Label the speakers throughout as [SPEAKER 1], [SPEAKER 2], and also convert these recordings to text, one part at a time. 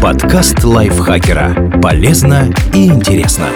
[SPEAKER 1] Подкаст лайфхакера. Полезно и интересно.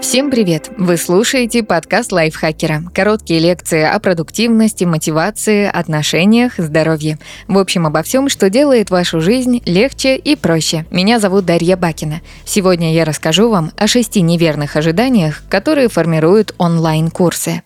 [SPEAKER 2] Всем привет! Вы слушаете подкаст лайфхакера. Короткие лекции о продуктивности, мотивации, отношениях, здоровье. В общем, обо всем, что делает вашу жизнь легче и проще. Меня зовут Дарья Бакина. Сегодня я расскажу вам о шести неверных ожиданиях, которые формируют онлайн-курсы.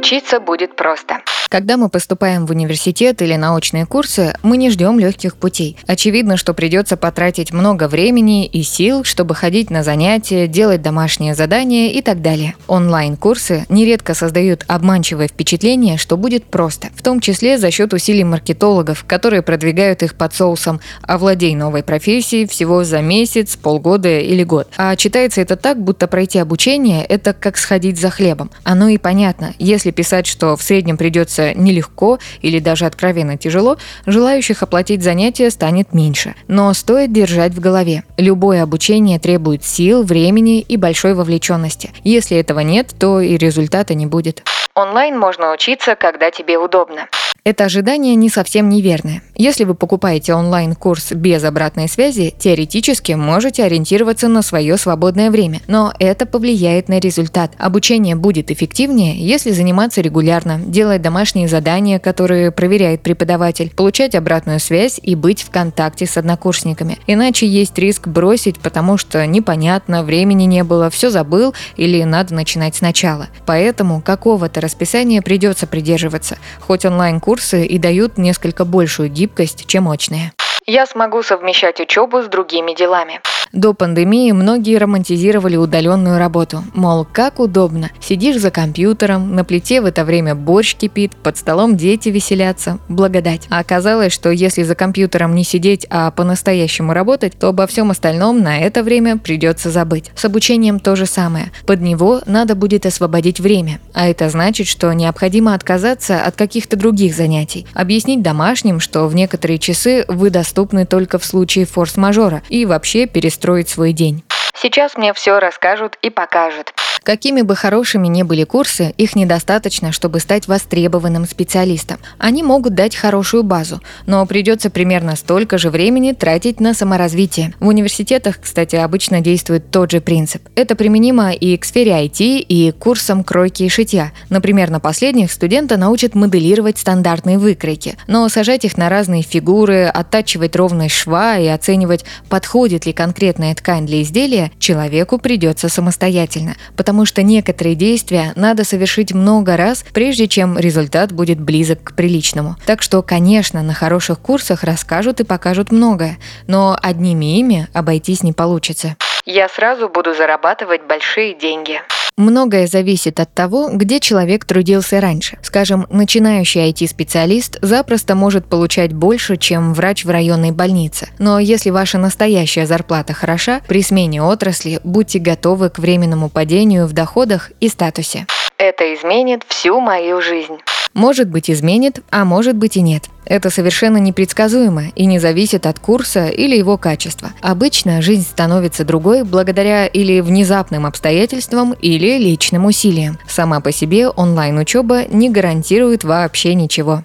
[SPEAKER 2] Учиться будет просто. Когда мы поступаем в университет или научные курсы, мы не ждем легких путей. Очевидно, что придется потратить много времени и сил, чтобы ходить на занятия, делать домашние задания и так далее. Онлайн-курсы нередко создают обманчивое впечатление, что будет просто, в том числе за счет усилий маркетологов, которые продвигают их под соусом «овладей новой профессией всего за месяц, полгода или год». А читается это так, будто пройти обучение – это как сходить за хлебом. Оно и понятно, если писать, что в среднем придется учиться нелегко или даже откровенно тяжело, желающих оплатить занятия станет меньше. Но стоит держать в голове. Любое обучение требует сил, времени и большой вовлеченности. Если этого нет, то и результата не будет. Онлайн можно учиться, когда тебе удобно. Это ожидание не совсем неверное. Если вы покупаете онлайн-курс без обратной связи, теоретически можете ориентироваться на свое свободное время, но это повлияет на результат. Обучение будет эффективнее, если заниматься регулярно, делать домашние задания, которые проверяет преподаватель, получать обратную связь и быть в контакте с однокурсниками. Иначе есть риск бросить, потому что непонятно, времени не было, все забыл или надо начинать сначала. Поэтому какого-то расписания придется придерживаться, хоть онлайн-курс курсы и дают несколько большую гибкость, чем очные. Я смогу совмещать учебу с другими делами. До пандемии многие романтизировали удаленную работу. Мол, как удобно. Сидишь за компьютером, на плите в это время борщ кипит, под столом дети веселятся. Благодать. А оказалось, что если за компьютером не сидеть, а по-настоящему работать, то обо всем остальном на это время придется забыть. С обучением то же самое. Под него надо будет освободить время. А это значит, что необходимо отказаться от каких-то других занятий. Объяснить домашним, что в некоторые часы вы доступны только в случае форс-мажора и вообще перестать строить свой день. Сейчас мне все расскажут и покажут. Какими бы хорошими ни были курсы, их недостаточно, чтобы стать востребованным специалистом. Они могут дать хорошую базу, но придется примерно столько же времени тратить на саморазвитие. В университетах, кстати, обычно действует тот же принцип. Это применимо и к сфере IT, и к курсам кройки и шитья. Например, на последних студента научат моделировать стандартные выкройки, но сажать их на разные фигуры, оттачивать ровность шва и оценивать, подходит ли конкретная ткань для изделия, человеку придется самостоятельно, потому потому что некоторые действия надо совершить много раз, прежде чем результат будет близок к приличному. Так что, конечно, на хороших курсах расскажут и покажут многое, но одними ими обойтись не получится. Я сразу буду зарабатывать большие деньги. Многое зависит от того, где человек трудился раньше. Скажем, начинающий IT-специалист запросто может получать больше, чем врач в районной больнице. Но если ваша настоящая зарплата хороша, при смене отрасли будьте готовы к временному падению в доходах и статусе. Это изменит всю мою жизнь. Может быть изменит, а может быть и нет. Это совершенно непредсказуемо и не зависит от курса или его качества. Обычно жизнь становится другой благодаря или внезапным обстоятельствам, или личным усилиям. Сама по себе онлайн-учеба не гарантирует вообще ничего.